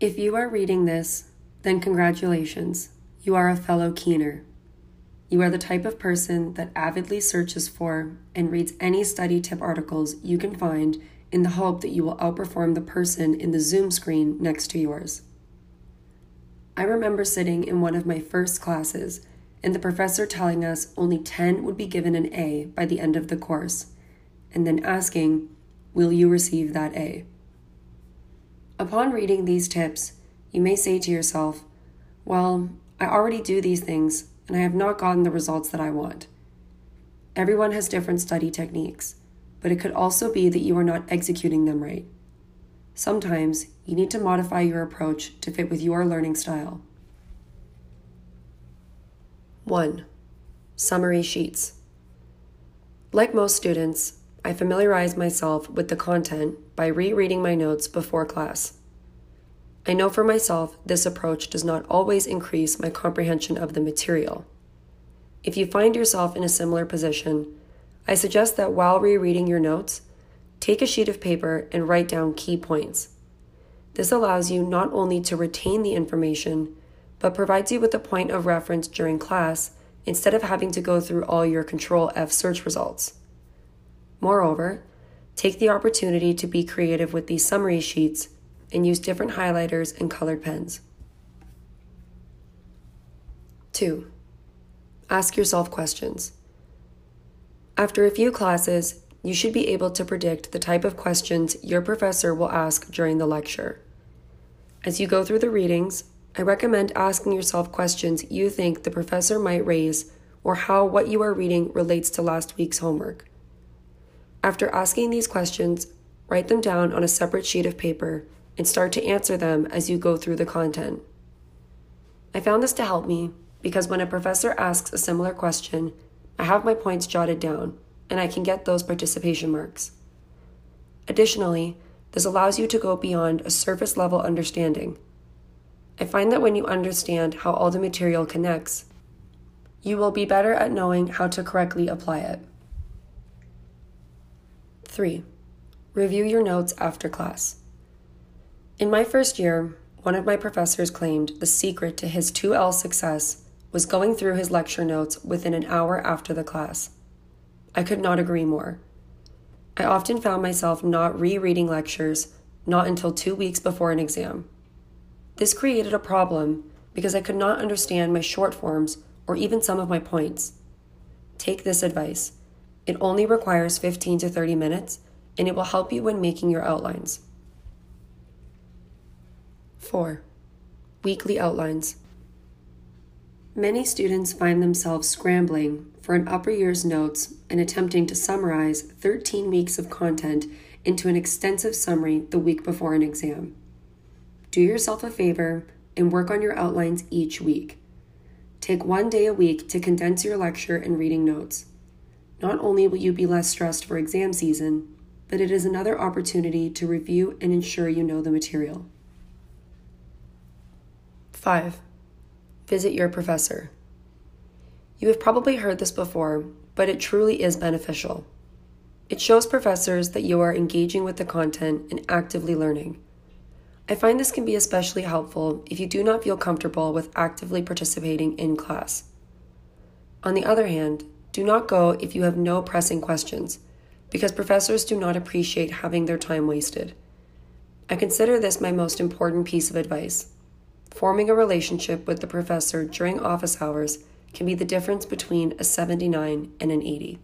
If you are reading this, then congratulations. You are a fellow keener. You are the type of person that avidly searches for and reads any study tip articles you can find in the hope that you will outperform the person in the Zoom screen next to yours. I remember sitting in one of my first classes and the professor telling us only 10 would be given an A by the end of the course, and then asking, Will you receive that A? Upon reading these tips, you may say to yourself, Well, I already do these things and I have not gotten the results that I want. Everyone has different study techniques, but it could also be that you are not executing them right. Sometimes you need to modify your approach to fit with your learning style. 1. Summary sheets. Like most students, I familiarize myself with the content by rereading my notes before class. I know for myself this approach does not always increase my comprehension of the material. If you find yourself in a similar position, I suggest that while rereading your notes, take a sheet of paper and write down key points. This allows you not only to retain the information, but provides you with a point of reference during class instead of having to go through all your Control F search results. Moreover, take the opportunity to be creative with these summary sheets and use different highlighters and colored pens. 2. Ask yourself questions. After a few classes, you should be able to predict the type of questions your professor will ask during the lecture. As you go through the readings, I recommend asking yourself questions you think the professor might raise or how what you are reading relates to last week's homework. After asking these questions, write them down on a separate sheet of paper and start to answer them as you go through the content. I found this to help me because when a professor asks a similar question, I have my points jotted down and I can get those participation marks. Additionally, this allows you to go beyond a surface level understanding. I find that when you understand how all the material connects, you will be better at knowing how to correctly apply it. 3. Review your notes after class. In my first year, one of my professors claimed the secret to his 2L success was going through his lecture notes within an hour after the class. I could not agree more. I often found myself not rereading lectures not until two weeks before an exam. This created a problem because I could not understand my short forms or even some of my points. Take this advice. It only requires 15 to 30 minutes and it will help you when making your outlines. 4. Weekly outlines. Many students find themselves scrambling for an upper year's notes and attempting to summarize 13 weeks of content into an extensive summary the week before an exam. Do yourself a favor and work on your outlines each week. Take one day a week to condense your lecture and reading notes. Not only will you be less stressed for exam season, but it is another opportunity to review and ensure you know the material. 5. Visit your professor. You have probably heard this before, but it truly is beneficial. It shows professors that you are engaging with the content and actively learning. I find this can be especially helpful if you do not feel comfortable with actively participating in class. On the other hand, do not go if you have no pressing questions, because professors do not appreciate having their time wasted. I consider this my most important piece of advice. Forming a relationship with the professor during office hours can be the difference between a 79 and an 80.